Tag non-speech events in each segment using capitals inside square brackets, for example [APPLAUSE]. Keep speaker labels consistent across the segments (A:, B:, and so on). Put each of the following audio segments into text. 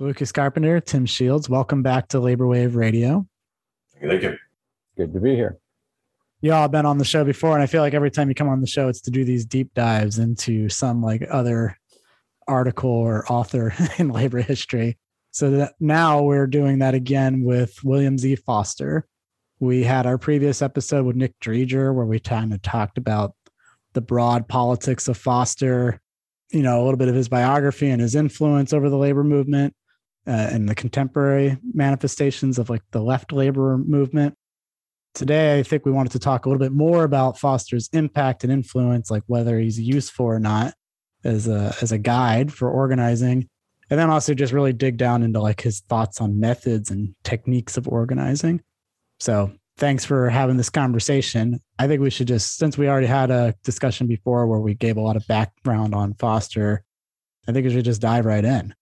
A: Lucas Carpenter, Tim Shields. Welcome back to Labor Wave Radio.
B: Thank you.
C: Good to be here.
A: You all have been on the show before, and I feel like every time you come on the show, it's to do these deep dives into some like other article or author [LAUGHS] in labor history. So that now we're doing that again with William Z. Foster. We had our previous episode with Nick Dreger where we kind of talked about the broad politics of Foster, you know, a little bit of his biography and his influence over the labor movement uh, and the contemporary manifestations of like the left labor movement. Today, I think we wanted to talk a little bit more about Foster's impact and influence, like whether he's useful or not as a as a guide for organizing, and then also just really dig down into like his thoughts on methods and techniques of organizing. So, thanks for having this conversation. I think we should just, since we already had a discussion before where we gave a lot of background on Foster, I think we should just dive right in.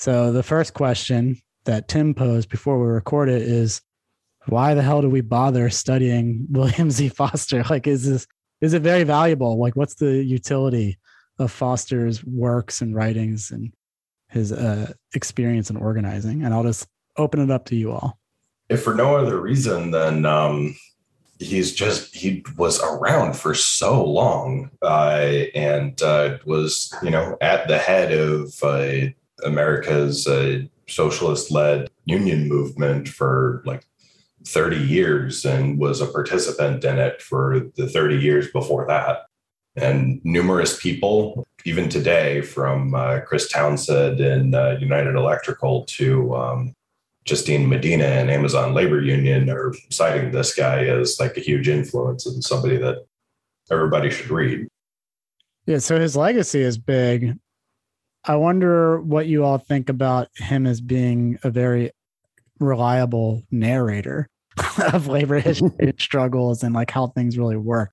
A: So, the first question that Tim posed before we record it is why the hell do we bother studying [LAUGHS] William Z. Foster? Like, is this is it very valuable? Like, what's the utility of Foster's works and writings and his uh, experience in organizing? And I'll just open it up to you all.
B: If for no other reason than um, he's just he was around for so long uh, and uh, was you know at the head of America's uh, socialist-led union movement for like 30 years and was a participant in it for the 30 years before that. And numerous people, even today, from uh, Chris Townsend and uh, United Electrical to um, Justine Medina and Amazon Labor Union, are citing this guy as like a huge influence and somebody that everybody should read.
A: Yeah, so his legacy is big. I wonder what you all think about him as being a very reliable narrator [LAUGHS] of labor [LAUGHS] history struggles and like how things really work.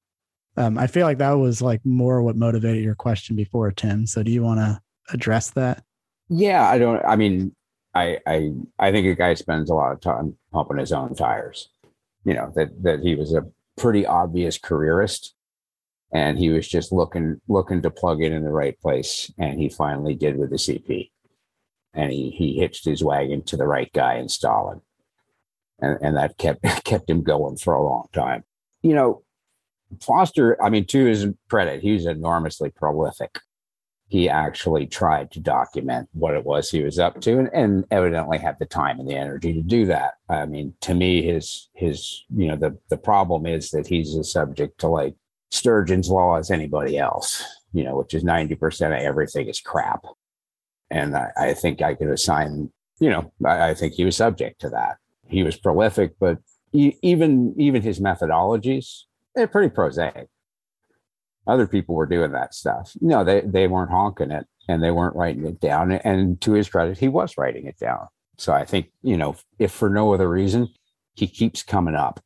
A: Um, I feel like that was like more what motivated your question before, Tim. So do you want to address that?
C: Yeah, I don't. I mean, I I I think a guy spends a lot of time pumping his own tires. You know that that he was a pretty obvious careerist, and he was just looking looking to plug it in the right place, and he finally did with the CP, and he he hitched his wagon to the right guy in Stalin and, and that kept [LAUGHS] kept him going for a long time. You know, Foster, I mean, to his credit, he was enormously prolific. He actually tried to document what it was he was up to and, and evidently had the time and the energy to do that. I mean, to me, his his, you know, the the problem is that he's a subject to like Sturgeon's law as anybody else, you know, which is 90% of everything is crap. And I, I think I could assign, you know, I, I think he was subject to that he was prolific, but he, even even his methodologies they're pretty prosaic. Other people were doing that stuff. No, they they weren't honking it and they weren't writing it down. And to his credit, he was writing it down. So I think you know, if for no other reason, he keeps coming up.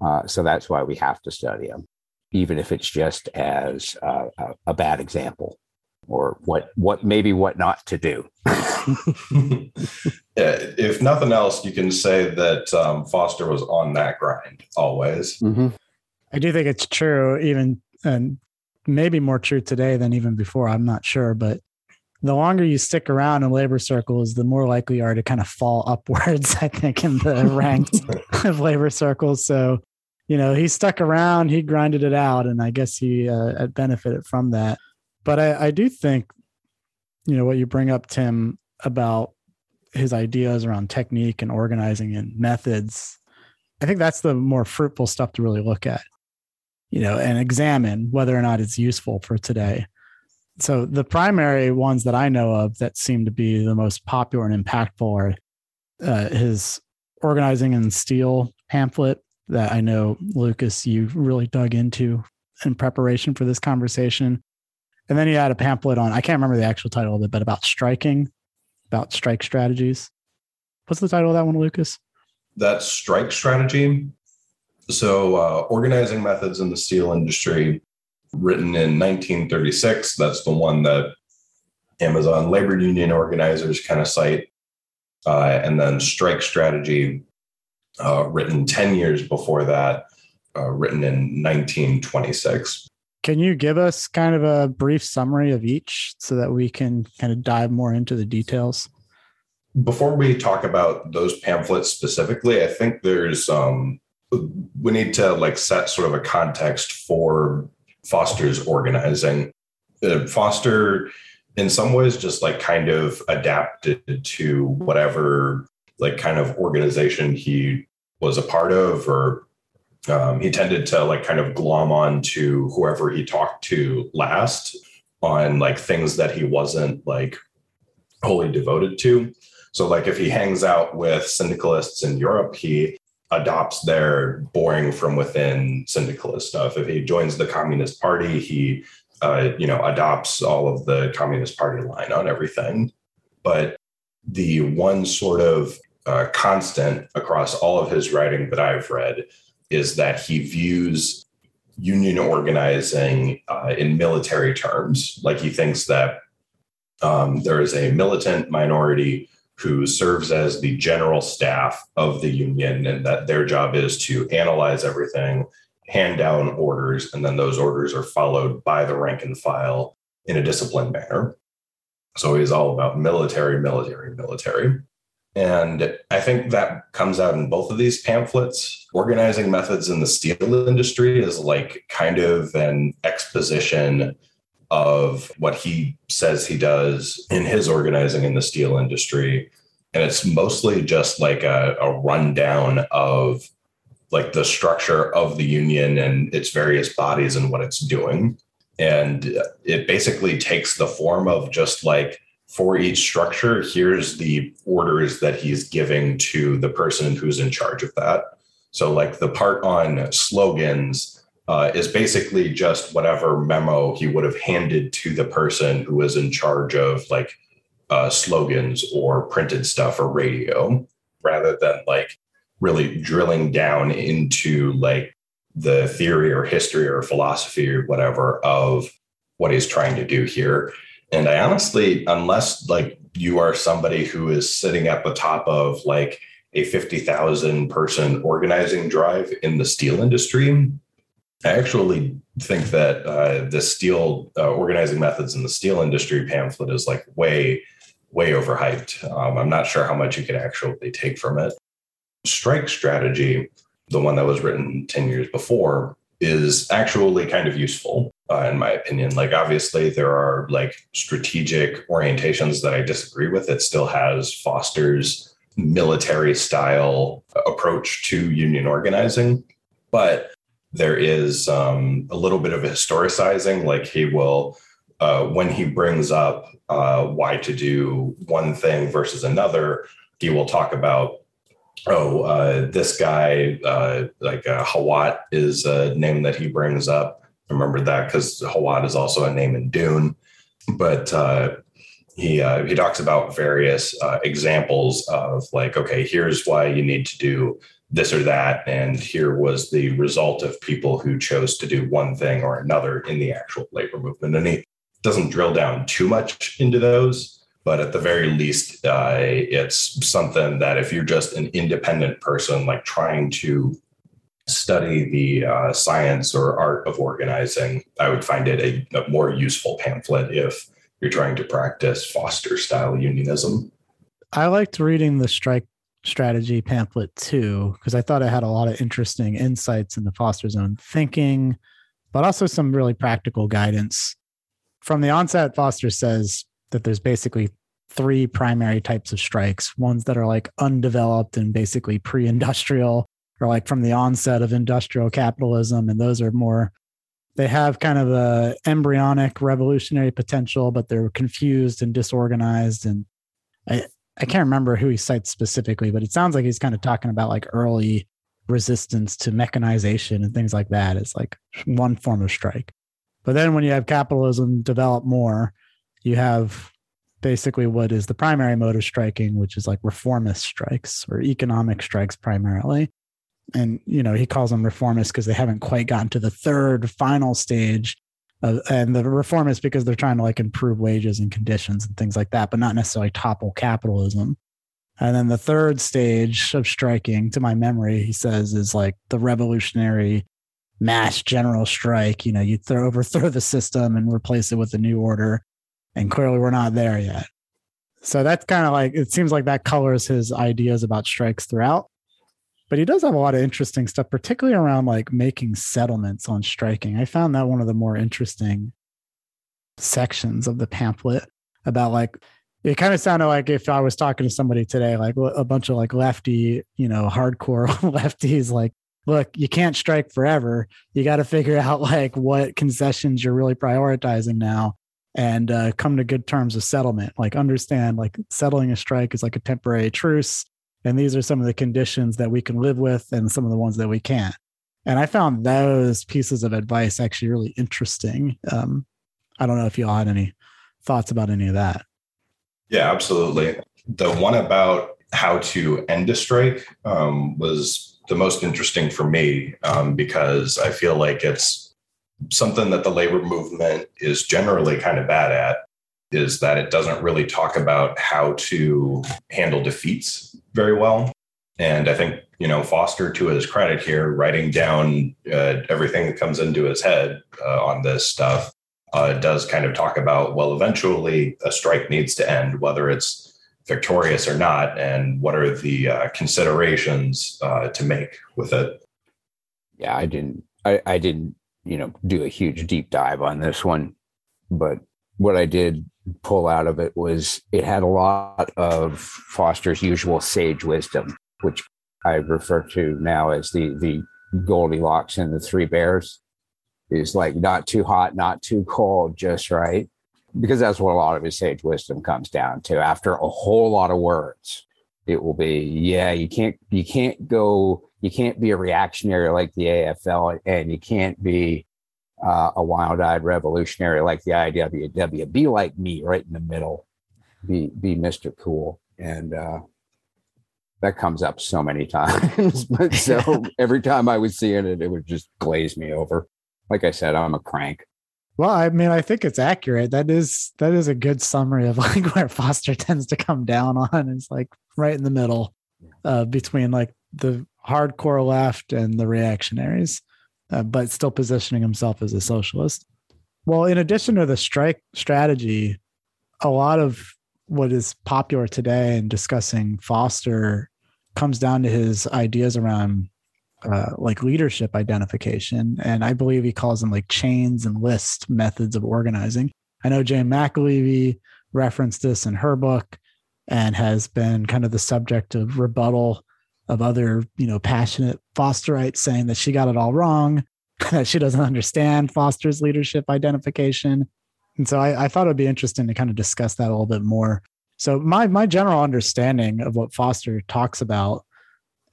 C: Uh, so that's why we have to study him, even if it's just as uh, a, a bad example or what what maybe what not to do. [LAUGHS]
B: if nothing else, you can say that um, Foster was on that grind always.
A: Mm-hmm. I do think it's true, even and maybe more true today than even before. I'm not sure, but the longer you stick around in labor circles, the more likely you are to kind of fall [LAUGHS] upwards. I think in the [LAUGHS] ranks of labor circles. So, you know, he stuck around, he grinded it out, and I guess he uh, benefited from that. But I, I do think, you know, what you bring up, Tim, about his ideas around technique and organizing and methods, I think that's the more fruitful stuff to really look at, you know, and examine whether or not it's useful for today. So the primary ones that I know of that seem to be the most popular and impactful are uh, his organizing in steel pamphlet that I know Lucas you really dug into in preparation for this conversation. And then he had a pamphlet on, I can't remember the actual title of it, but about striking, about strike strategies. What's the title of that one, Lucas?
B: That's strike strategy. So, uh, organizing methods in the steel industry, written in 1936. That's the one that Amazon labor union organizers kind of cite. Uh, and then strike strategy, uh, written 10 years before that, uh, written in 1926.
A: Can you give us kind of a brief summary of each so that we can kind of dive more into the details?
B: before we talk about those pamphlets specifically, I think there's um, we need to like set sort of a context for Foster's organizing. Uh, Foster, in some ways, just like kind of adapted to whatever like kind of organization he was a part of, or um, he tended to like kind of glom on to whoever he talked to last on like things that he wasn't like wholly devoted to. So, like if he hangs out with syndicalists in Europe, he adopts their boring from within syndicalist stuff. If he joins the Communist Party, he uh, you know adopts all of the Communist Party line on everything. But the one sort of uh, constant across all of his writing that I've read is that he views union organizing uh, in military terms. Like he thinks that um, there is a militant minority who serves as the general staff of the union, and that their job is to analyze everything, hand down orders, and then those orders are followed by the rank and file in a disciplined manner. So he's all about military, military, military. And I think that comes out in both of these pamphlets. Organizing methods in the steel industry is like kind of an exposition of what he says he does in his organizing in the steel industry. And it's mostly just like a, a rundown of like the structure of the union and its various bodies and what it's doing. And it basically takes the form of just like for each structure, here's the orders that he's giving to the person who's in charge of that. So, like the part on slogans uh, is basically just whatever memo he would have handed to the person who was in charge of like uh, slogans or printed stuff or radio, rather than like really drilling down into like the theory or history or philosophy or whatever of what he's trying to do here. And I honestly, unless like you are somebody who is sitting at the top of like a 50,000 person organizing drive in the steel industry, I actually think that uh, the steel uh, organizing methods in the steel industry pamphlet is like way, way overhyped. Um, I'm not sure how much you could actually take from it. Strike strategy, the one that was written 10 years before, is actually kind of useful uh, in my opinion. Like, obviously, there are like strategic orientations that I disagree with. It still has Foster's military style approach to union organizing, but there is um, a little bit of historicizing. Like, he will, uh, when he brings up uh, why to do one thing versus another, he will talk about oh, uh, this guy, uh, like uh, Hawat is a name that he brings up remember that because Hawat is also a name in Dune. But uh, he uh, he talks about various uh, examples of like, okay, here's why you need to do this or that, and here was the result of people who chose to do one thing or another in the actual labor movement. And he doesn't drill down too much into those, but at the very least, uh, it's something that if you're just an independent person, like trying to study the uh, science or art of organizing, I would find it a, a, more useful pamphlet if you're trying to practice Foster style unionism.
A: I liked reading the strike strategy pamphlet too, because I thought it had a lot of interesting insights into Foster's own thinking, but also some really practical guidance. From the onset, Foster says that there's basically three primary types of strikes. Ones that are like undeveloped and basically pre industrial or like from the onset of industrial capitalism and those are more they have kind of a embryonic revolutionary potential but they're confused and disorganized and i i can't remember who he cites specifically but it sounds like he's kind of talking about like early resistance to mechanization and things like that. It's like one form of strike. But then when you have capitalism develop more you have basically what is the primary mode of striking which is like reformist strikes or economic strikes primarily. And you know he calls them reformists because they haven't quite gotten to the third final stage of, and the reformists because they're trying to like improve wages and conditions and things like that but not necessarily topple capitalism. And then the third stage of striking to my memory he says is like the revolutionary mass general strike. You know you throw overthrow the system and replace it with a new order and clearly we're not there yet So that's kind of like it seems like that colors his ideas about strikes throughout. But he does have a lot of interesting stuff, particularly around like making settlements on striking. I found that one of the more interesting sections of the pamphlet about like it kind of sounded like if I was talking to somebody today, like a bunch of like lefty, you know, hardcore [LAUGHS] lefties, like, look, you can't strike forever. You got to figure out like what concessions you're really prioritizing now and uh, come to good terms of settlement. Like, understand like settling a strike is like a temporary truce. And these are some of the conditions that we can live with and some of the ones that we can't. And I found those pieces of advice actually really interesting. Um, I don't know if y'all had any thoughts about any of that.
B: Yeah, absolutely. The one about how to end a strike um, was the most interesting for me um, because I feel like it's something that the labor movement is generally kind of bad at is that it doesn't really talk about how to handle defeats very well. And I think, you know, Foster, to his credit here, writing down uh, everything that comes into his head uh, on this stuff uh, does kind of talk about well, eventually a strike needs to end, whether it's victorious or not, and what are the uh, considerations uh, to make with it.
C: Yeah, I didn't. I, I didn't. You know, do a huge deep dive on this one, but what I did pull out of it was it had a lot of Foster's usual sage wisdom, which I refer to now as the the Goldilocks and the Three Bears is like not too hot, not too cold, just right. Because that's what a lot of his sage wisdom comes down to. After a whole lot of words, it will be, yeah, you can't you can't go, you can't be a reactionary like the AFL, and you can't be uh, a wild-eyed revolutionary like the IWW. Be like me, right in the middle. Be be Mr. Cool, and uh, that comes up so many [LAUGHS] times. but so [LAUGHS] every time I was seeing it, it would just glaze me over like I said, I'm a crank.
A: Well, I mean, I think it's accurate. That is that is a good summary of [LAUGHS] like where Foster tends to come down on. It's like right in the middle uh, between like the hardcore left and the reactionaries, uh, but still positioning himself as a socialist. Well, in addition to the strike strategy, a lot of what is popular today in discussing Foster comes down to his ideas around uh, like leadership identification. And I believe he calls them like chains and list methods of organizing. I know Jane McAlevey referenced this in her book and has been kind of the subject of rebuttal of other, you know, passionate Fosterites saying that she got it all wrong, [LAUGHS] that she doesn't understand Foster's leadership identification. And so I, I thought it would be interesting to kind of discuss that a little bit more. So my my general understanding of what Foster talks about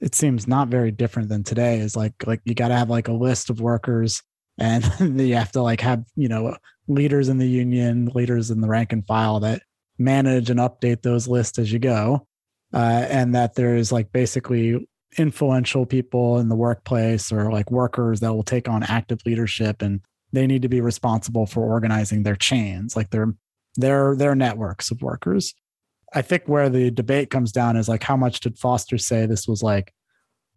A: it seems not very different than today is like like you got to have like a list of workers and [LAUGHS] you have to like have you know leaders in the union leaders in the rank and file that manage and update those lists as you go uh, and that there's like basically influential people in the workplace or like workers that will take on active leadership and they need to be responsible for organizing their chains like their their their networks of workers I think where the debate comes down is like how much did Foster say this was like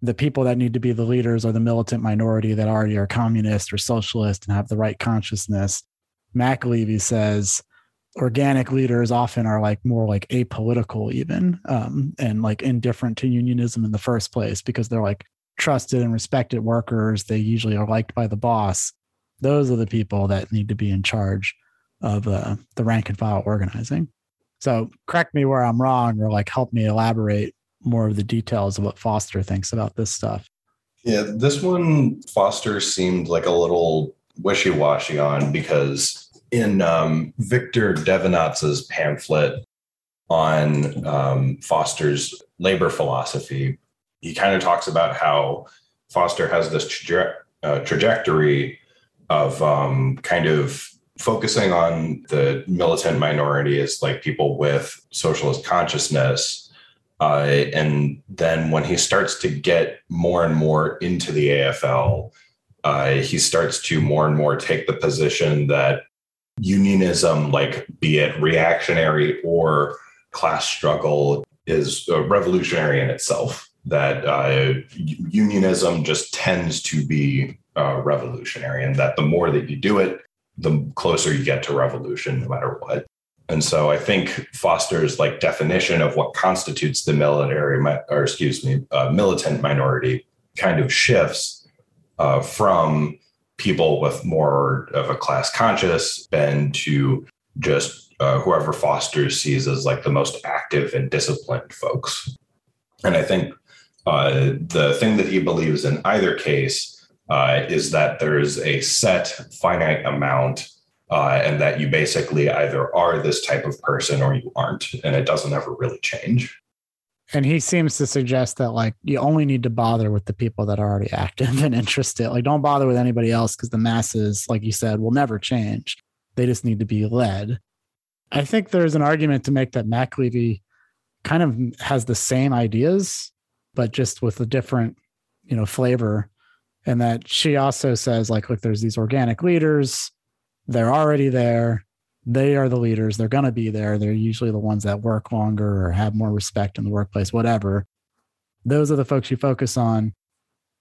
A: the people that need to be the leaders are the militant minority that already are communist or socialist and have the right consciousness. McAlevey says organic leaders often are like more like apolitical even um, and like indifferent to unionism in the first place because they're like trusted and respected workers. They usually are liked by the boss. Those are the people that need to be in charge of uh, the rank and file organizing. So correct me where I'm wrong or like help me elaborate more of the details of what Foster thinks about this stuff.
B: Yeah, this one Foster seemed like a little wishy-washy on because in um, Victor Devinatz's pamphlet on um, Foster's labor philosophy, he kind of talks about how Foster has this traje- uh, trajectory of um, kind of focusing on the militant minority as like people with socialist consciousness. Uh, and then when he starts to get more and more into the AFL, uh, he starts to more and more take the position that unionism, like be it reactionary or class struggle, is revolutionary in itself. That uh, unionism just tends to be uh, revolutionary, and that the more that you do it, the closer you get to revolution, no matter what. And so I think Foster's like definition of what constitutes the military, or excuse me, uh, militant minority kind of shifts uh, from people with more of a class conscious bend to just uh, whoever Foster sees as like the most active and disciplined folks. And I think uh, the thing that he believes in either case uh, is that there's a set finite amount uh, and that you basically either are this type of person or you aren't, and it doesn't ever really change.
A: And he seems to suggest that like you only need to bother with the people that are already active [LAUGHS] and interested. Like don't bother with anybody else because the masses, like you said, will never change. They just need to be led. I think there's an argument to make that McAlevey kind of has the same ideas, but just with a different, you know, flavor. And that she also says, like, look, there's these organic leaders they're already there. They are the leaders. They're going to be there. They're usually the ones that work longer or have more respect in the workplace, whatever. Those are the folks you focus on.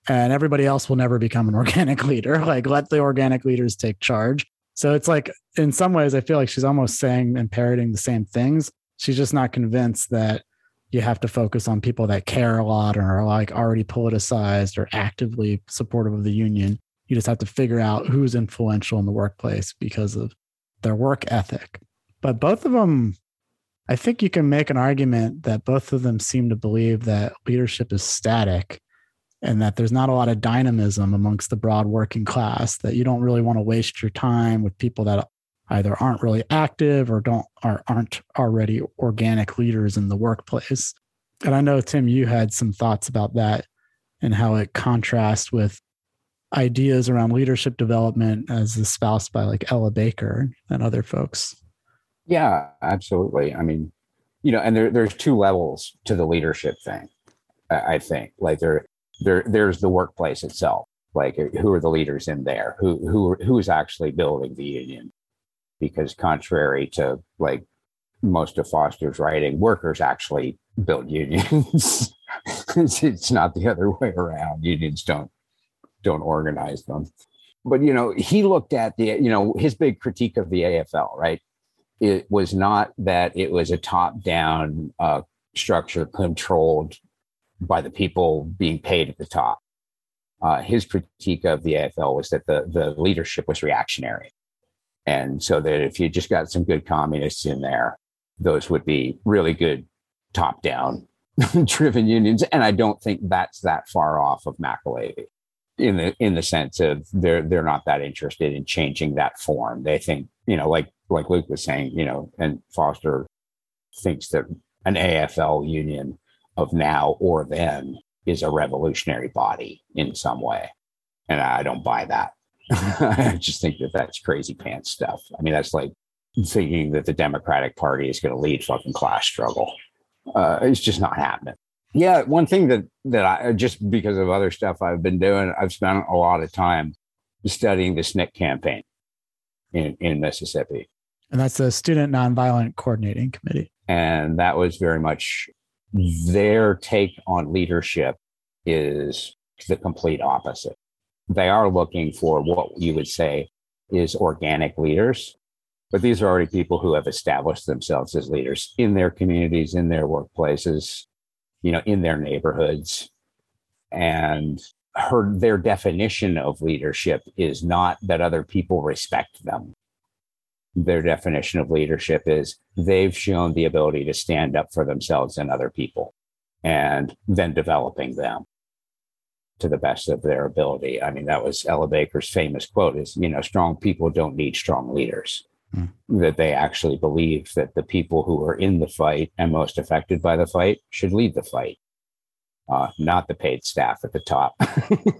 A: And everybody else will never become an [LAUGHS] organic leader. Like, let the organic leaders take charge. So it's like, in some ways, I feel like she's almost saying and parroting the same things. She's just not convinced that you have to focus on people that care a lot or are like already politicized or actively supportive of the union. You just have to figure out who's influential in the workplace because of their work ethic. But both of them, I think you can make an argument that both of them seem to believe that leadership is static and that there's not a lot of dynamism amongst the broad working class, that you don't really want to waste your time with people that either aren't really active or don't or aren't already organic leaders in the workplace. And I know Tim, you had some thoughts about that and how it contrasts with ideas around leadership development as espoused by like Ella Baker and other folks.
C: Yeah, absolutely. I mean, you know, and there, there's two levels to the leadership thing. I think like there, there, there's the workplace itself. Like, who are the leaders in there? Who, who, who's actually building the union? Because contrary to like most of Foster's writing, workers actually build unions. [LAUGHS] it's not the other way around. Unions don't don't organize them. But you know, he looked at the you know his big critique of the AFL, right? It was not that it was a top-down uh, structure controlled by the people being paid at the top. Uh, his critique of the AFL was that the the leadership was reactionary, and so that if you just got some good communists in there, those would be really good top-down [LAUGHS] driven unions. And I don't think that's that far off of McAlevey in the in the sense of they're they're not that interested in changing that form. They think, you know, like like Luke was saying, you know, and Foster thinks that an AFL union of now or then is a revolutionary body in some way. And I don't buy that. [LAUGHS] I just think that that's crazy pants stuff. I mean, that's like thinking that the Democratic Party is going to lead fucking class struggle. Uh, it's just not happening. Yeah, one thing that that I just because of other stuff I've been doing, I've spent a lot of time studying the SNCC campaign in in Mississippi,
A: and that's the Student Nonviolent Coordinating Committee.
C: And that was very much their take on leadership is the complete opposite. They are looking for what you would say is organic leaders, but these are already people who have established themselves as leaders in their communities, in their workplaces, you know, in their neighborhoods. And her their definition of leadership is not that other people respect them. Their definition of leadership is they've shown the ability to stand up for themselves and other people and then developing them to the best of their ability. I mean, that was Ella Baker's famous quote is, you know, strong people don't need strong leaders. Mm. That they actually believe that the people who are in the fight and most affected by the fight should lead the fight, uh, not the paid staff at the top,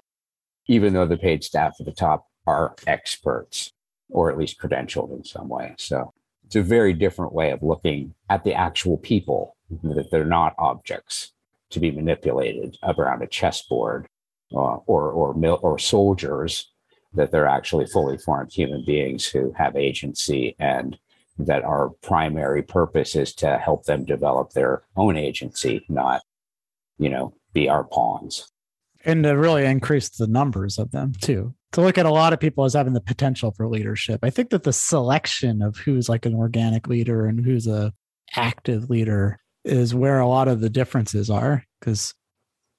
C: [LAUGHS] even though the paid staff at the top are experts or at least credentialed in some way. So it's a very different way of looking at the actual people, that they're not objects to be manipulated around a chessboard uh, or or or soldiers that they're actually fully formed human beings who have agency and that our primary purpose is to help them develop their own agency, not, you know, be our pawns.
A: and to really increase the numbers of them too to look at a lot of people as having the potential for leadership i think that the selection of who's like an organic leader and who's a active leader is where a lot of the differences are because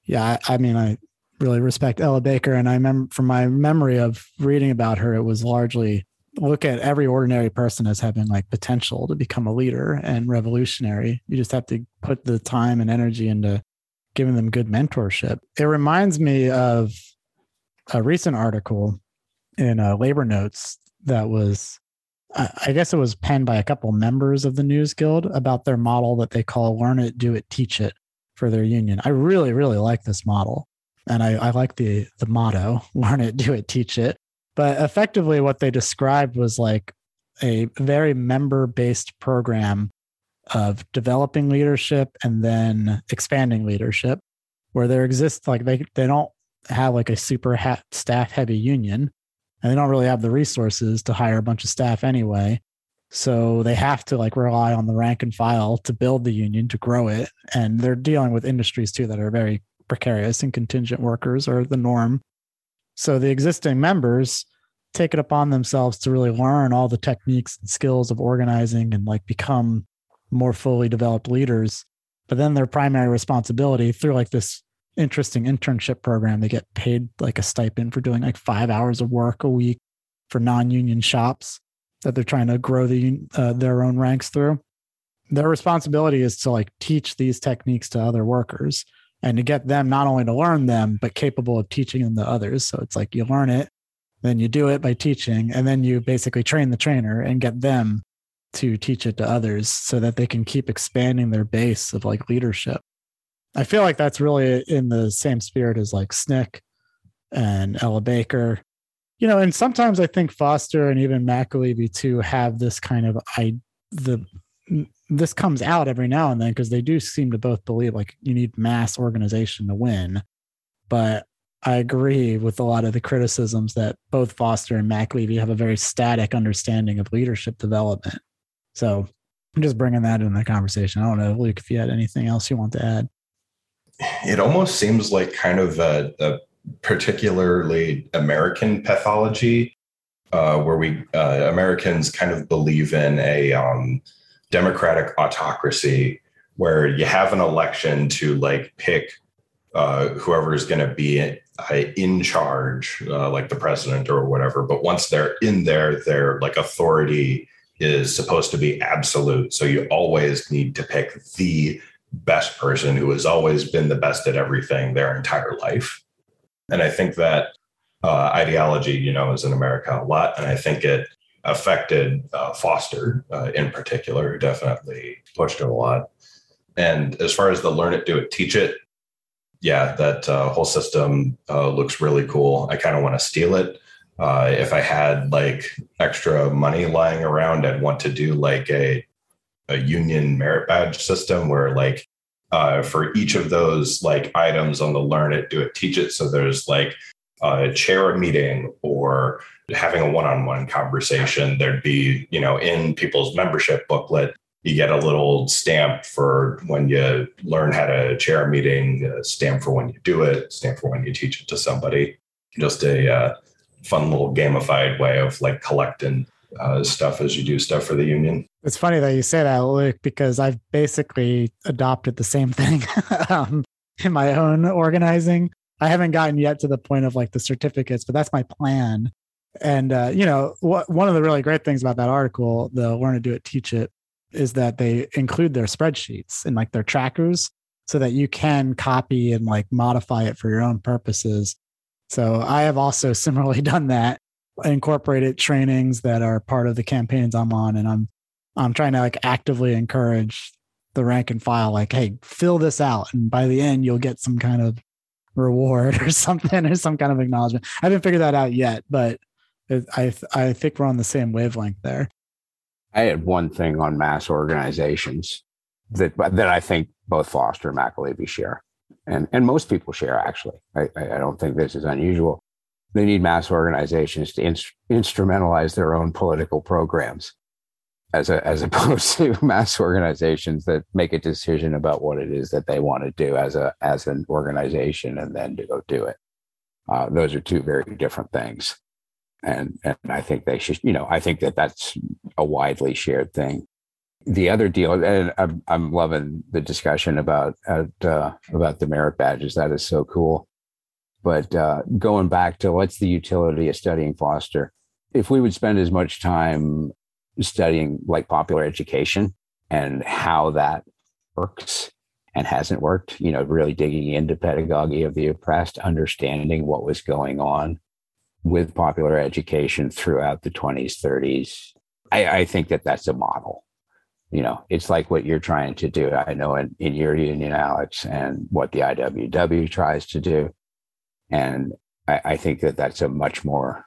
A: yeah I, I, mean i really respect ella baker and i remember from my memory of reading about her it was largely look at every ordinary person as having like potential to become a leader and revolutionary you just have to put the time and energy into giving them good mentorship. It reminds me of a recent article in uh, Labor Notes that was, I guess it was penned by a couple members of the News Guild about their model that they call "Learn It, Do It, Teach It" for their union. I really, really like this model, and I, I like the the motto [LAUGHS] "Learn It, Do It, Teach It." But effectively, what they described was like a very member based program of developing leadership and then expanding leadership where there exists like they they don't have like a super ha- staff heavy union and they don't really have the resources to hire a bunch of staff anyway so they have to like rely on the rank and file to build the union to grow it and they're dealing with industries too that are very precarious and contingent workers are the norm so the existing members take it upon themselves to really learn all the techniques and skills of organizing and like become more fully developed leaders. But then their primary responsibility through like this interesting internship program, they get paid like a stipend for doing like five hours of work a week for non-union shops that they're trying to grow the uh, their own ranks through. Their responsibility is to like teach these techniques to other workers and to get them not only to learn them but capable of teaching them to others. So it's like you learn it, then you do it by teaching, and then you basically train the trainer and get them to teach it to others so that they can keep expanding their base of like leadership. I feel like that's really in the same spirit as like SNCC and Ella Baker. You know, and sometimes I think Foster and even McAlevey too have this kind of I the this comes out every now and then because they do seem to both believe like you need mass organization to win. But I agree with a lot of the criticisms that both Foster and McAlevey have a very static understanding of leadership development. So I'm just bringing that in the conversation. I don't know, Luke, if you had anything else you want to add.
B: It almost seems like kind of a, a particularly American pathology, uh, where we uh, Americans kind of believe in a um, democratic autocracy, where you have an election to like pick uh, whoever is going to be in, uh, in charge, uh, like the president or whatever. But once they're in there, their like authority is supposed to be absolute. So you always need to pick the best person who has always been the best at everything their entire life. And I think that uh, ideology, you know, is in America a lot. And I think it affected uh, Foster uh, in particular, definitely pushed it a lot. And as far as the learn it, do it, teach it, yeah, that uh, whole system uh, looks really cool. I kind of want to steal it uh, if I had like extra money lying around, I'd want to do like a a union merit badge system where like uh, for each of those like items on the learn it, do it, teach it. So there's like a chair a meeting or having a one-on-one conversation. There'd be you know in people's membership booklet. You get a little stamp for when you learn how to chair a meeting, a stamp for when you do it, stamp for when you teach it to somebody. Just a uh, fun little gamified way of like collecting uh, stuff as you do stuff for the union.
A: It's funny that you say that, Luke, because I've basically adopted the same thing [LAUGHS] um, in my own organizing. I haven't gotten yet to the point of like the certificates, but that's my plan. And uh, you know, what, one of the really great things about that article, the learn to do it, teach it, is that they include their spreadsheets and like their trackers, so that you can copy and like modify it for your own purposes so I have also [LAUGHS] similarly done that, incorporated trainings that are part of the campaigns I'm on, and I'm I'm trying to like actively encourage the rank and file, like, hey, fill this out, and by the end you'll get some kind of reward [LAUGHS] or something or some kind of acknowledgement. I haven't figured that out yet, but I I think we're on the same wavelength there.
C: I had one thing on mass organizations that that I think both Foster and McAlevey share and and most people share actually. I, I don't think this is unusual. They need mass organizations to inst- instrumentalize their own political programs. As a, as [LAUGHS] opposed to mass organizations that make a decision about what it is that they want to do as a as an organization and then to go do it. Uh, those are two very different things, and and I think they should. You know, I think that that's a widely shared thing. The other deal, and I'm I'm loving the discussion about uh, about the merit badges. That is so cool. But uh, going back to what's the utility of studying Foster? If we would spend as much time studying like popular education and how that works and hasn't worked, you know, really digging into pedagogy of the oppressed, understanding what was going on with popular education throughout the 20s, 30s. I, I think that that's a model. You know, it's like what you're trying to do. I know in, in your union, Alex, and what the IWW tries to do. And I, I think that that's a much more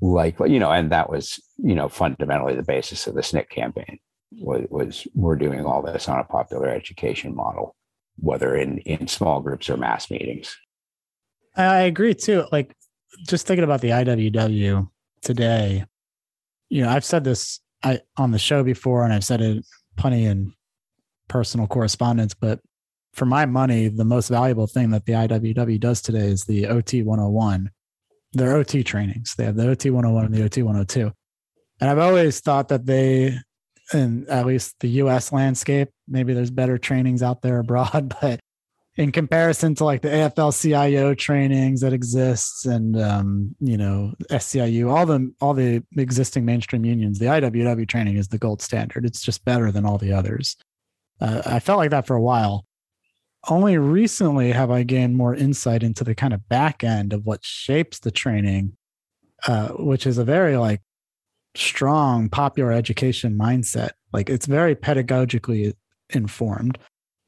C: likely, you know, and that was, you know, fundamentally the basis of the SNCC campaign was, was we're doing all this on a popular education model, whether in, in small groups or mass meetings.
A: I agree too. Like just thinking about the IWW today, you know, I've said this I on the show before and I've said it plenty in personal correspondence, but for my money, the most valuable thing that the IWW does today is the OT 101. Their OT trainings. They have the OT 101 and the OT 102. And I've always thought that they, in at least the US landscape, maybe there's better trainings out there abroad, [LAUGHS] but in comparison to like the AFL CIO trainings that exists and um, you know SEIU, all the all the existing mainstream unions, the IWW training is the gold standard. It's just better than all the others. Uh, I felt like that for a while, only recently have I gained more insight into the kind of back end of what shapes the training, uh, which is a very like strong popular education mindset. Like it's very pedagogically informed.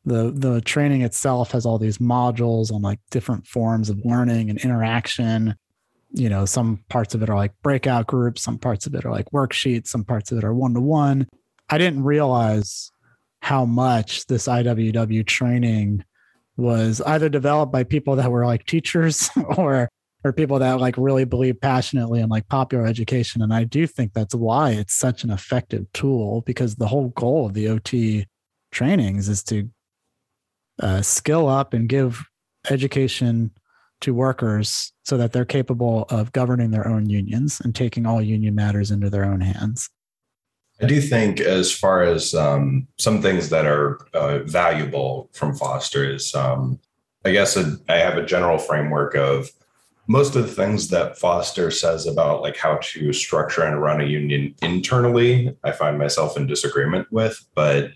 A: The the training itself has all these modules on like different forms of learning and interaction. You know, some parts of it are like breakout groups, some parts of it are like worksheets, some parts of it are one to one. I didn't realize how much this IWW training was either developed by people that were like teachers [LAUGHS] or or people that like really believe passionately in like popular education. And i do think that's why it's such an effective tool because the whole goal of the ot trainings is to uh, skill up and give education to workers so that they're capable of governing their own unions and taking all union matters into their own hands
B: I do think, as far as um, some things that are uh, valuable from Foster, is um, I guess a, I have a general framework of most of the things that Foster says about like how to structure and run a union internally. I find myself in disagreement with, but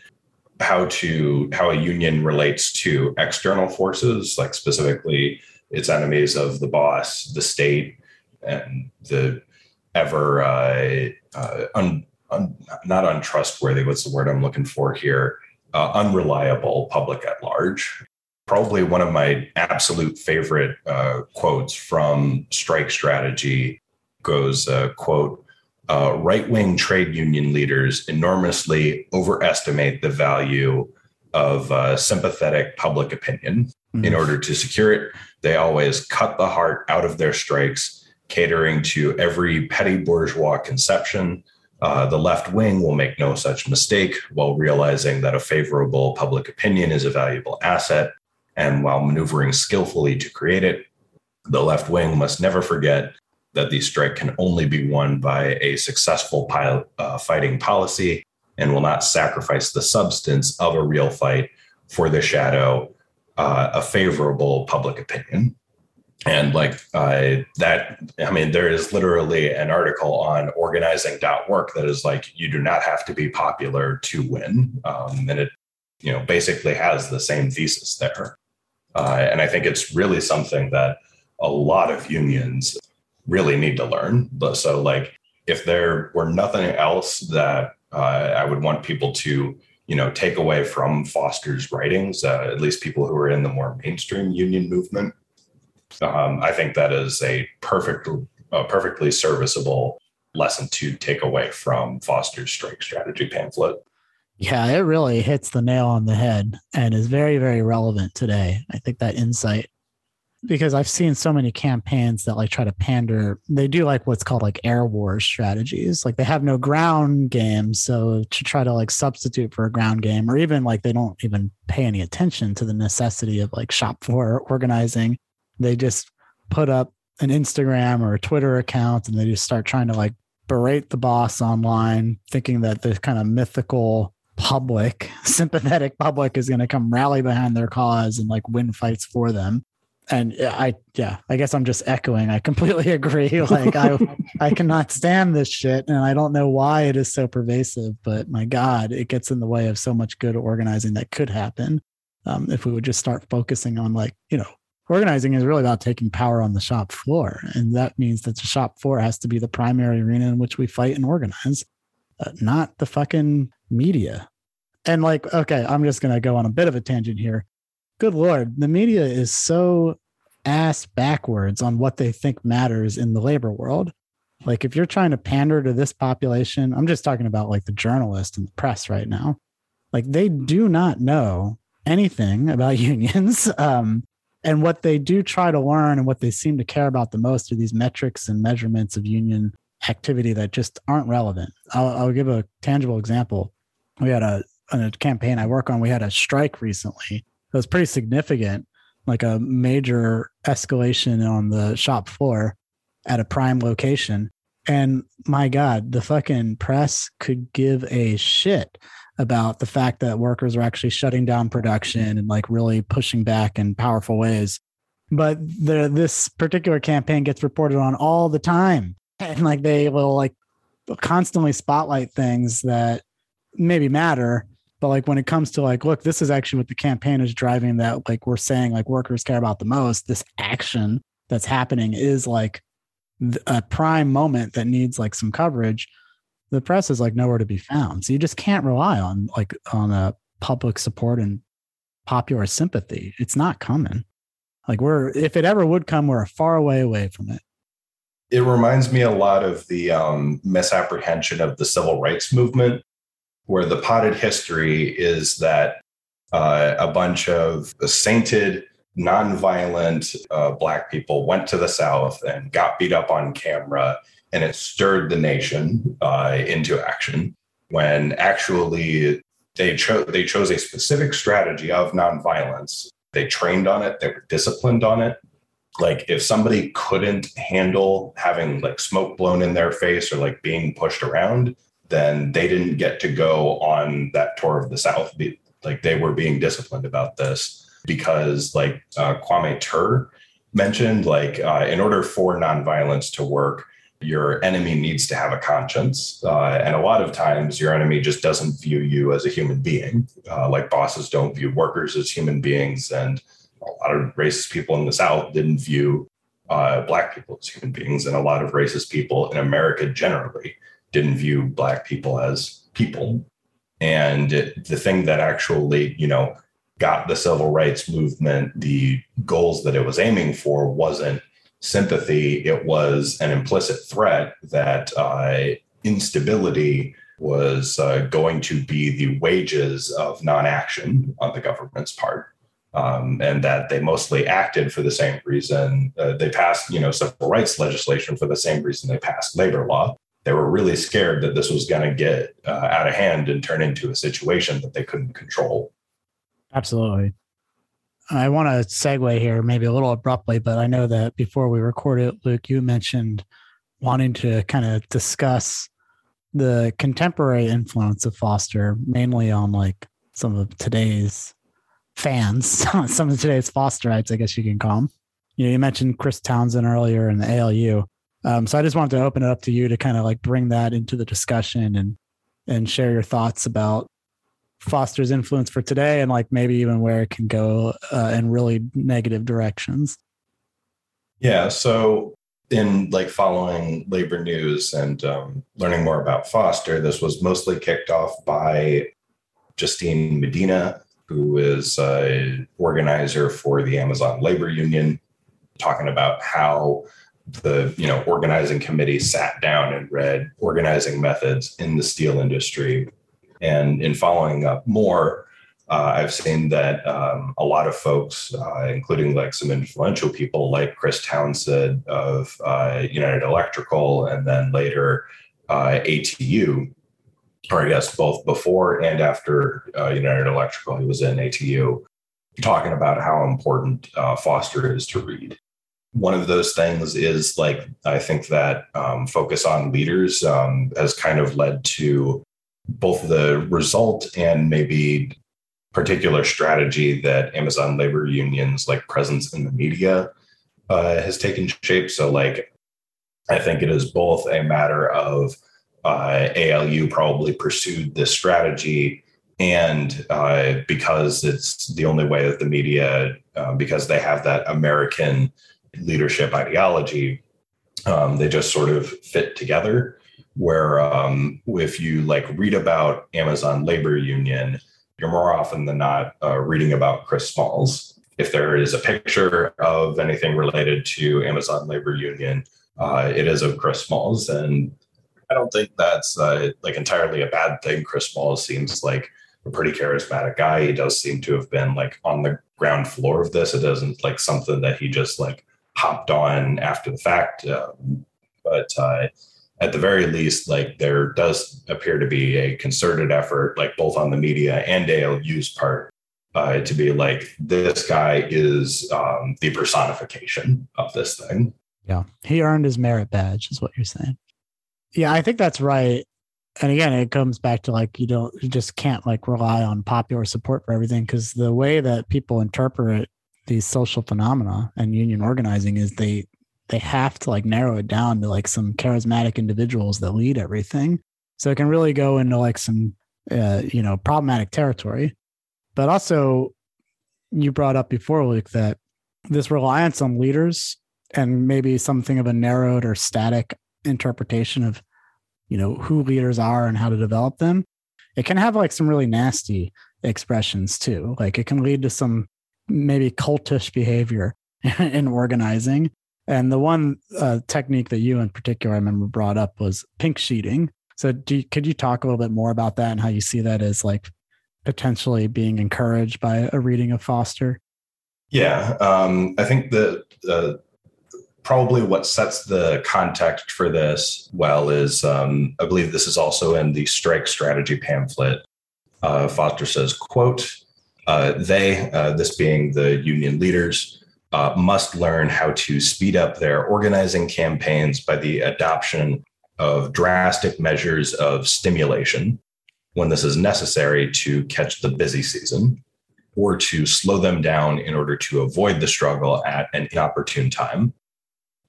B: how to how a union relates to external forces, like specifically its enemies of the boss, the state, and the ever uh, uh, un, un, not untrustworthy. What's the word I'm looking for here? Uh, unreliable public at large. Probably one of my absolute favorite uh, quotes from Strike Strategy goes, uh, "quote uh, Right wing trade union leaders enormously overestimate the value of uh, sympathetic public opinion. Mm-hmm. In order to secure it, they always cut the heart out of their strikes." Catering to every petty bourgeois conception, uh, the left wing will make no such mistake while realizing that a favorable public opinion is a valuable asset. And while maneuvering skillfully to create it, the left wing must never forget that the strike can only be won by a successful uh, fighting policy and will not sacrifice the substance of a real fight for the shadow, uh, a favorable public opinion and like uh, that i mean there is literally an article on organizing.work that is like you do not have to be popular to win. Um, and it you know basically has the same thesis there. Uh, and i think it's really something that a lot of unions really need to learn. So like if there were nothing else that uh, i would want people to you know take away from foster's writings uh, at least people who are in the more mainstream union movement um, I think that is a perfect, a perfectly serviceable lesson to take away from Foster's strike strategy pamphlet.
A: Yeah, it really hits the nail on the head and is very, very relevant today. I think that insight because I've seen so many campaigns that like try to pander. They do like what's called like air war strategies. Like they have no ground game, so to try to like substitute for a ground game, or even like they don't even pay any attention to the necessity of like shop floor organizing. They just put up an Instagram or a Twitter account, and they just start trying to like berate the boss online, thinking that the kind of mythical public, [LAUGHS] sympathetic public is going to come rally behind their cause and like win fights for them. And I, yeah, I guess I'm just echoing. I completely [LAUGHS] agree. [LAUGHS] Like I, I cannot stand this shit, and I don't know why it is so pervasive. But my God, it gets in the way of so much good organizing that could happen um, if we would just start focusing on like you know organizing is really about taking power on the shop floor. And that means that the shop floor has to be the primary arena in which we fight and organize, uh, not the fucking media. And like, okay, I'm just going to go on a bit of a tangent here. Good Lord, the media is so ass backwards on what they think matters in the labor world. Like, if you're trying to pander to this population, I'm just talking about like the journalist and the press right now. Like, they do not know anything about [LAUGHS] unions. Um, and what they do try to learn and what they seem to care about the most are these metrics and measurements of union activity that just aren't relevant. I'll, I'll give a tangible example. We had a, a campaign I work on, we had a strike recently. It was pretty significant, like a major escalation on the shop floor at a prime location. And my God, the fucking press could give a shit about the fact that workers are actually shutting down production and like really pushing back in powerful ways. But the this particular campaign gets reported on all the time. [LAUGHS] And like they will like constantly spotlight things that maybe matter. But like when it comes to like, look, this is actually what the campaign is driving that like we're saying like workers care about the most. This action that's happening is like a prime moment that needs like some coverage the press is like nowhere to be found. So you just can't rely on like on a public support and popular sympathy. It's not coming. Like we're if it ever would come, we're a far away away from it.
B: It reminds me a lot of the um, misapprehension of the civil rights movement, where the potted history is that uh, a bunch of sainted, nonviolent uh, Black people went to the South and got beat up on camera and it stirred the nation uh, into action when actually they chose they chose a specific strategy of nonviolence. They trained on it. They were disciplined on it. Like if somebody couldn't handle having like smoke blown in their face or like being pushed around, then they didn't get to go on that tour of the South. Like they were being disciplined about this because like uh, Kwame Ture mentioned, like uh, in order for nonviolence to work, your enemy needs to have a conscience. Uh, and a lot of times, your enemy just doesn't view you as a human being, uh, like bosses don't view workers as human beings. And a lot of racist people in the South didn't view uh, Black people as human beings. And a lot of racist people in America generally didn't view Black people as people. And the thing that actually, you know, got the civil rights movement the goals that it was aiming for wasn't sympathy, it was an implicit threat that uh, instability was uh, going to be the wages of non action on the government's part. Um, and that they mostly acted for the same reason. Uh, they passed, you know, civil rights legislation for the same reason they passed labor law. They were really scared that this was going to get uh, out of hand and turn into a situation that they couldn't control.
A: Absolutely. I want to segue here, maybe a little abruptly, but I know that before we recorded, Luke, you mentioned wanting to kind of discuss the contemporary influence of Foster, mainly on like some of today's fans, [LAUGHS] some of today's Fosterites, I guess you can call them. You know, you mentioned Chris Townsend earlier in the ALU. Um, so I just wanted to open it up to you to kind of like bring that into the discussion and and share your thoughts about Foster's influence for today and like maybe even where it can go uh, in really negative directions.
B: Yeah. So in like following labor news and um, learning more about Foster, this was mostly kicked off by Justine Medina, who is an organizer for the Amazon Labor Union, talking about how the you know organizing committee sat down and read organizing methods in the steel industry and in following up more, Uh, I've seen that um, a lot of folks, uh, including like some influential people like Chris Townsend of uh, United Electrical and then later uh, ATU, or I guess both before and after uh, United Electrical, he was in ATU, talking about how important uh, Foster is to read. One of those things is like, I think that um, focus on leaders um, has kind of led to both the result and maybe particular strategy that Amazon labor unions like presence in the media uh, has taken shape. So, like, I think it is both a matter of uh, ALU probably pursued this strategy, and uh, because it's the only way that the media, uh, because they have that American leadership ideology, um, they just sort of fit together. Where um, if you like read about Amazon labor union, you're more often than not uh, reading about Chris Smalls. If there is a picture of anything related to Amazon labor union, uh, it is of Chris Smalls. And I don't think that's uh, like entirely a bad thing. Chris Smalls seems like a pretty charismatic guy. He does seem to have been like on the ground floor of this. It isn't like something that he just like hopped on after the fact. Um, but uh, at the very least, like there does appear to be a concerted effort, like both on the media and ALU's part, uh, to be like this guy is um, the personification of this thing.
A: Yeah, he earned his merit badge, is what you're saying. Yeah, I think that's right. And again, it comes back to like you don't, you just can't like rely on popular support for everything because the way that people interpret these social phenomena and union organizing is they they have to like narrow it down to like some charismatic individuals that lead everything. So it can really go into like some, uh, you know, problematic territory. But also, you brought up before, Luke, that this reliance on leaders and maybe something of a narrowed or static interpretation of, you know, who leaders are and how to develop them, it can have like some really nasty expressions too. Like it can lead to some maybe cultish behavior [LAUGHS] in organizing and the one uh, technique that you in particular I remember brought up was pink sheeting. So you, could you talk a little bit more about that and how you see that as like potentially being encouraged by a reading of Foster?
B: Yeah, um, I think uh, probably what sets the context for this well is um, I believe this is also in the strike strategy pamphlet. Uh, Foster says, "quote uh, They, uh, this being the union leaders." Uh, must learn how to speed up their organizing campaigns by the adoption of drastic measures of stimulation when this is necessary to catch the busy season or to slow them down in order to avoid the struggle at an inopportune time.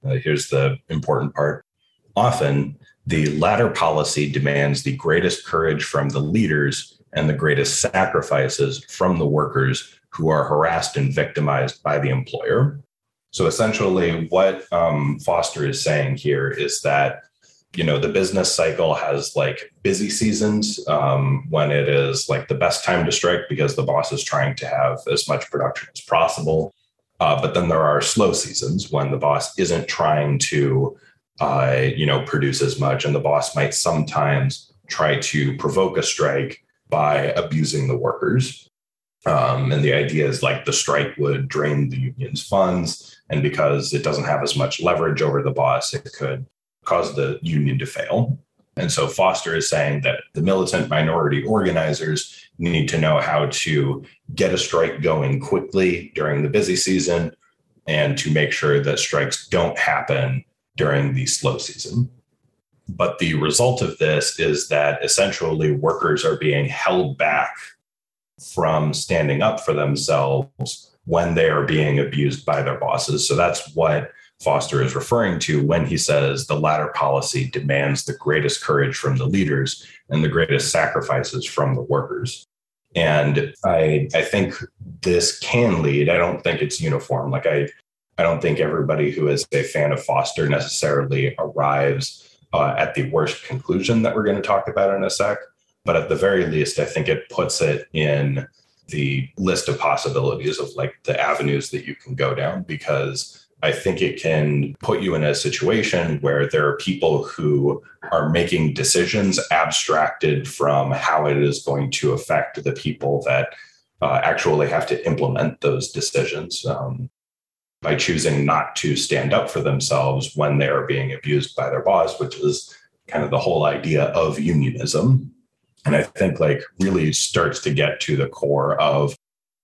B: Uh, here's the important part. Often, the latter policy demands the greatest courage from the leaders and the greatest sacrifices from the workers who are harassed and victimized by the employer. So essentially, what um, Foster is saying here is that you know the business cycle has like busy seasons um, when it is like the best time to strike because the boss is trying to have as much production as possible. Uh, but then there are slow seasons when the boss isn't trying to uh, you know produce as much, and the boss might sometimes try to provoke a strike by abusing the workers. Um, and the idea is like the strike would drain the union's funds. And because it doesn't have as much leverage over the boss, it could cause the union to fail. And so Foster is saying that the militant minority organizers need to know how to get a strike going quickly during the busy season and to make sure that strikes don't happen during the slow season. But the result of this is that essentially workers are being held back from standing up for themselves when they are being abused by their bosses. So that's what Foster is referring to when he says the latter policy demands the greatest courage from the leaders and the greatest sacrifices from the workers. And I, I think this can lead, I don't think it's uniform. Like I, I don't think everybody who is a fan of Foster necessarily arrives uh, at the worst conclusion that we're going to talk about in a sec. But at the very least, I think it puts it in the list of possibilities of like the avenues that you can go down because I think it can put you in a situation where there are people who are making decisions abstracted from how it is going to affect the people that uh, actually have to implement those decisions um, by choosing not to stand up for themselves when they are being abused by their boss, which is kind of the whole idea of unionism. And I think like really starts to get to the core of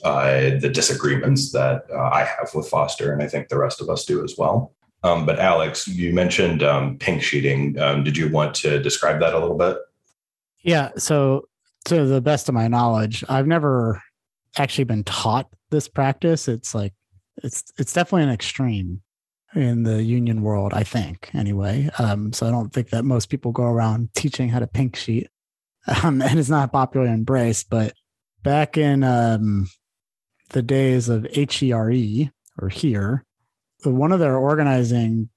B: uh, the disagreements that uh, I have with Foster, and I think the rest of us do as well. Um, but Alex, you mentioned um, pink sheeting. Um, did you want to describe that a little bit?
A: Yeah. So, to the best of my knowledge, I've never actually been taught this practice. It's like it's it's definitely an extreme in the union world, I think. Anyway, um, so I don't think that most people go around teaching how to pink sheet, um, and it's not popularly embraced. But back in um, the days of HERE or here, one of their organizing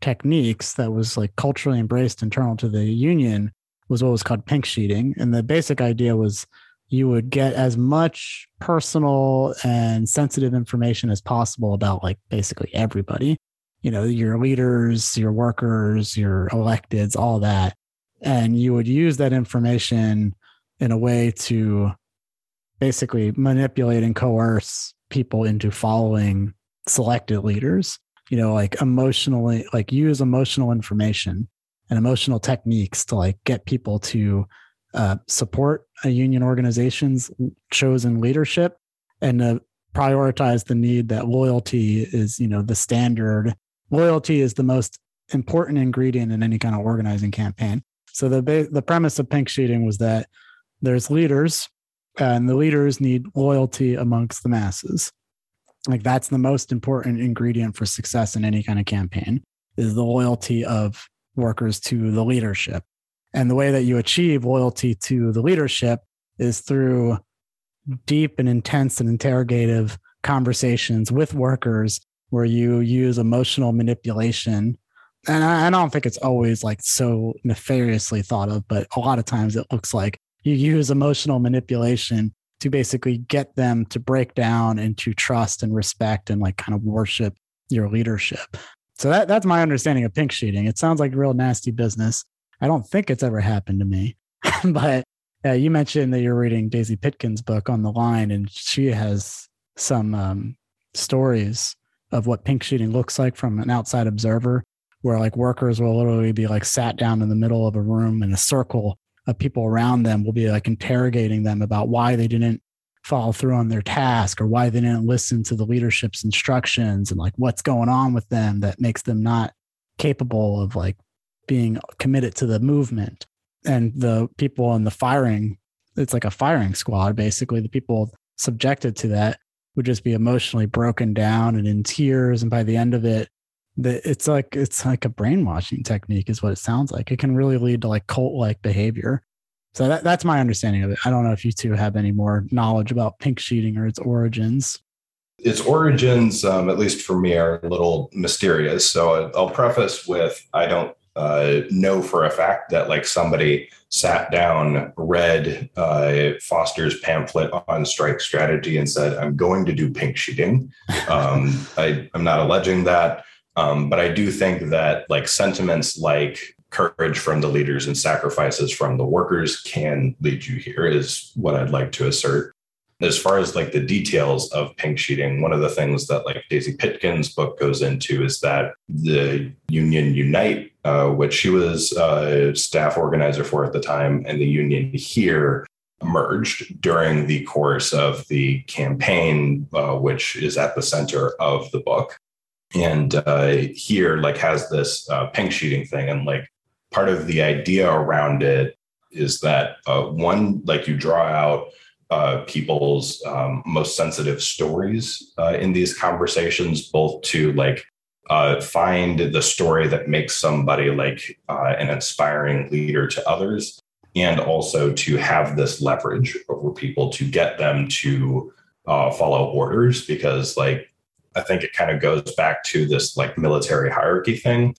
A: techniques that was like culturally embraced internal to the union was what was called pink sheeting. And the basic idea was you would get as much personal and sensitive information as possible about like basically everybody, you know, your leaders, your workers, your electeds, all that. And you would use that information in a way to basically manipulate and coerce people into following selected leaders. You know like emotionally like use emotional information and emotional techniques to like get people to uh, support a union organization's chosen leadership and to prioritize the need that loyalty is you know the standard. Loyalty is the most important ingredient in any kind of organizing campaign so the the premise of pink sheeting was that there's leaders and the leaders need loyalty amongst the masses. Like that's the most important ingredient for success in any kind of campaign is the loyalty of workers to the leadership. And the way that you achieve loyalty to the leadership is through deep and intense and interrogative conversations with workers where you use emotional manipulation and I, I don't think it's always like so nefariously thought of but a lot of times it looks like you use emotional manipulation to basically get them to break down into trust and respect and like kind of worship your leadership. So that that's my understanding of pink sheeting. It sounds like real nasty business. I don't think it's ever happened to me, [LAUGHS] but uh, you mentioned that you're reading Daisy Pitkin's book on the line, and she has some um, stories of what pink sheeting looks like from an outside observer, where like workers will literally be like sat down in the middle of a room in a circle of people around them will be like interrogating them about why they didn't follow through on their task or why they didn't listen to the leadership's instructions and like what's going on with them that makes them not capable of like being committed to the movement. And the people in the firing it's like a firing squad basically. The people subjected to that would just be emotionally broken down and in tears and by the end of it that it's like it's like a brainwashing technique is what it sounds like. It can really lead to like cult like behavior. So that, that's my understanding of it. I don't know if you two have any more knowledge about pink sheeting or its origins.
B: Its origins um, at least for me are a little mysterious. So i'll preface with i don't uh, know for a fact that like somebody sat down read uh, foster's pamphlet on strike strategy and said i'm going to do pink sheeting. Um, I, i'm not alleging that um, but I do think that like sentiments like courage from the leaders and sacrifices from the workers can lead you HERE is what I'd like to assert. As far as like the details of pink sheeting, one of the things that like Daisy Pitkin's book goes into is that the Union Unite, uh, which she was a staff organizer for at the time, and the Union here emerged during the course of the campaign, uh, which is at the center of the book and uh, HERE like has this uh, pink sheeting thing. And like part of the idea around it is that uh, one like you draw out uh, people's um, most sensitive stories uh, in these conversations both to like uh, find the story that makes somebody like an inspiring leader to others and also to have this leverage over people to get them to follow orders because like I think it kind of goes back to this like military hierarchy thing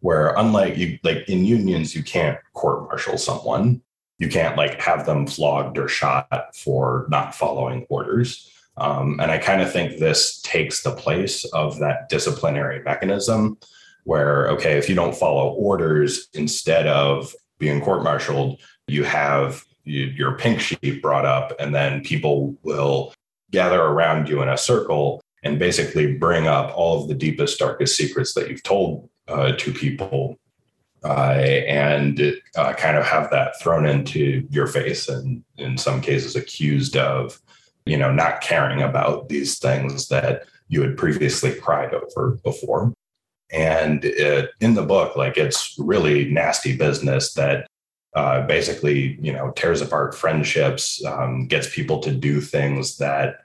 B: where unlike you like in unions you can't court martial someone. You can't like have them flogged or shot for not following orders. Um, and i kind of think this takes the place of that disciplinary mechanism where okay if you don't follow orders instead of being court martialed you have you, your pink sheet brought up, and then people will gather around you in a circle and basically bring up all of the deepest, darkest secrets that you've told uh, to people uh, and uh, kind of have that thrown into your face and in some cases accused of you know not caring about these things that you had previously cried over before. And it, in the book like it's really nasty business that uh, basically you know tears apart friendships um, gets people to do things that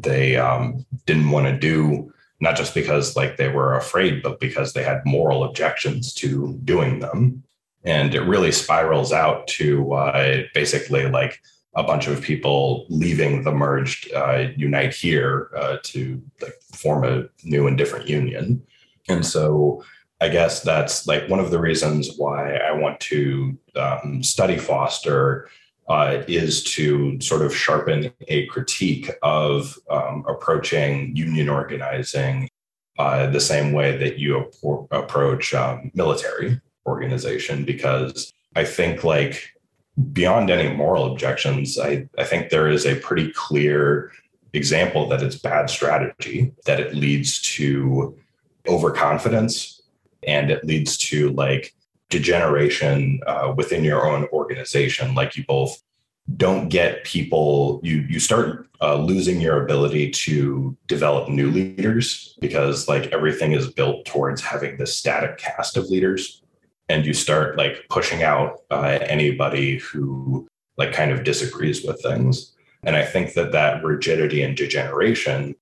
B: they um, didn't want to do not just because like they were afraid but because they had moral objections to doing them. And it really spirals out to uh, basically like a bunch of people leaving the merged uh, UNITE HERE uh, to like form a new and different union. And so i guess that's like one of the reasons why i want to um, study foster uh, is to sort of sharpen a critique of um, approaching union organizing uh, the same way that you ap- approach um, military organization, because I think like beyond any moral objections, I, I think there is a pretty clear example that it's bad strategy, that it leads to overconfidence and it leads to like degeneration uh, within your own organization. Like you both don't get people you you start uh, losing your ability to develop new leaders because like everything is built towards having this static cast of leaders. And you start like pushing out uh, anybody who like kind of disagrees with things. And i think that that rigidity and degeneration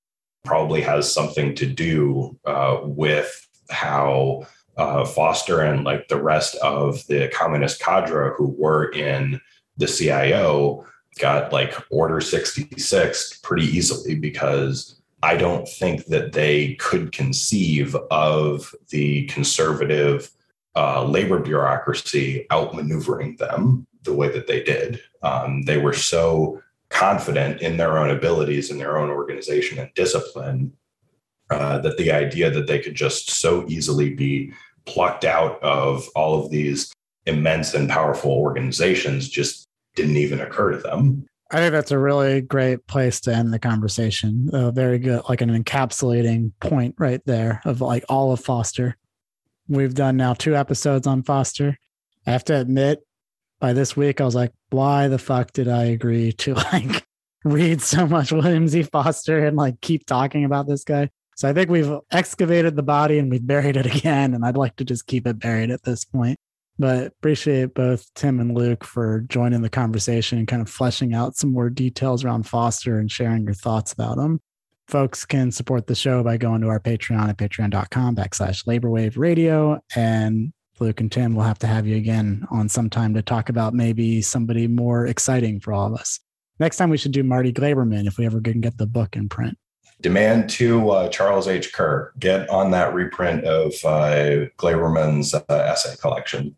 B: probably has something to do uh, with how uh, Foster and like the rest of the communist cadre who were in the CIO got like Order 66 pretty easily because I don't think that they could conceive of the conservative uh, labor bureaucracy outmaneuvering them the way that they did. Um, they were so confident in their own abilities and their own organization and discipline uh, that the idea that they could just so easily be plucked out of all of these immense and powerful organizations just didn't even occur to them.
A: I think that's a really great place to end the conversation. Uh, very good, like an encapsulating point right there of like all of Foster. We've done now two episodes on Foster. I have to admit, by this week, I was like, why the fuck did I agree to [LAUGHS] like read so much William Z. Foster and like keep talking about this guy? So I think we've excavated the body and we've buried it [LAUGHS] again. And I'd like to just keep it buried at this point. But appreciate both Tim and Luke for joining the conversation and kind of fleshing out some more details around Foster and sharing your thoughts about him. Folks can support the show by going to our Patreon at patreon.com backslash labor wave radio. And Luke and Tim will have to have you again on some time to talk about maybe somebody more exciting for all of us. Next time we should do Marty Glaberman if we ever can get the book in print
B: demand to uh, Charles H. Kerr get on that reprint of uh, Glaberman's uh, essay collection.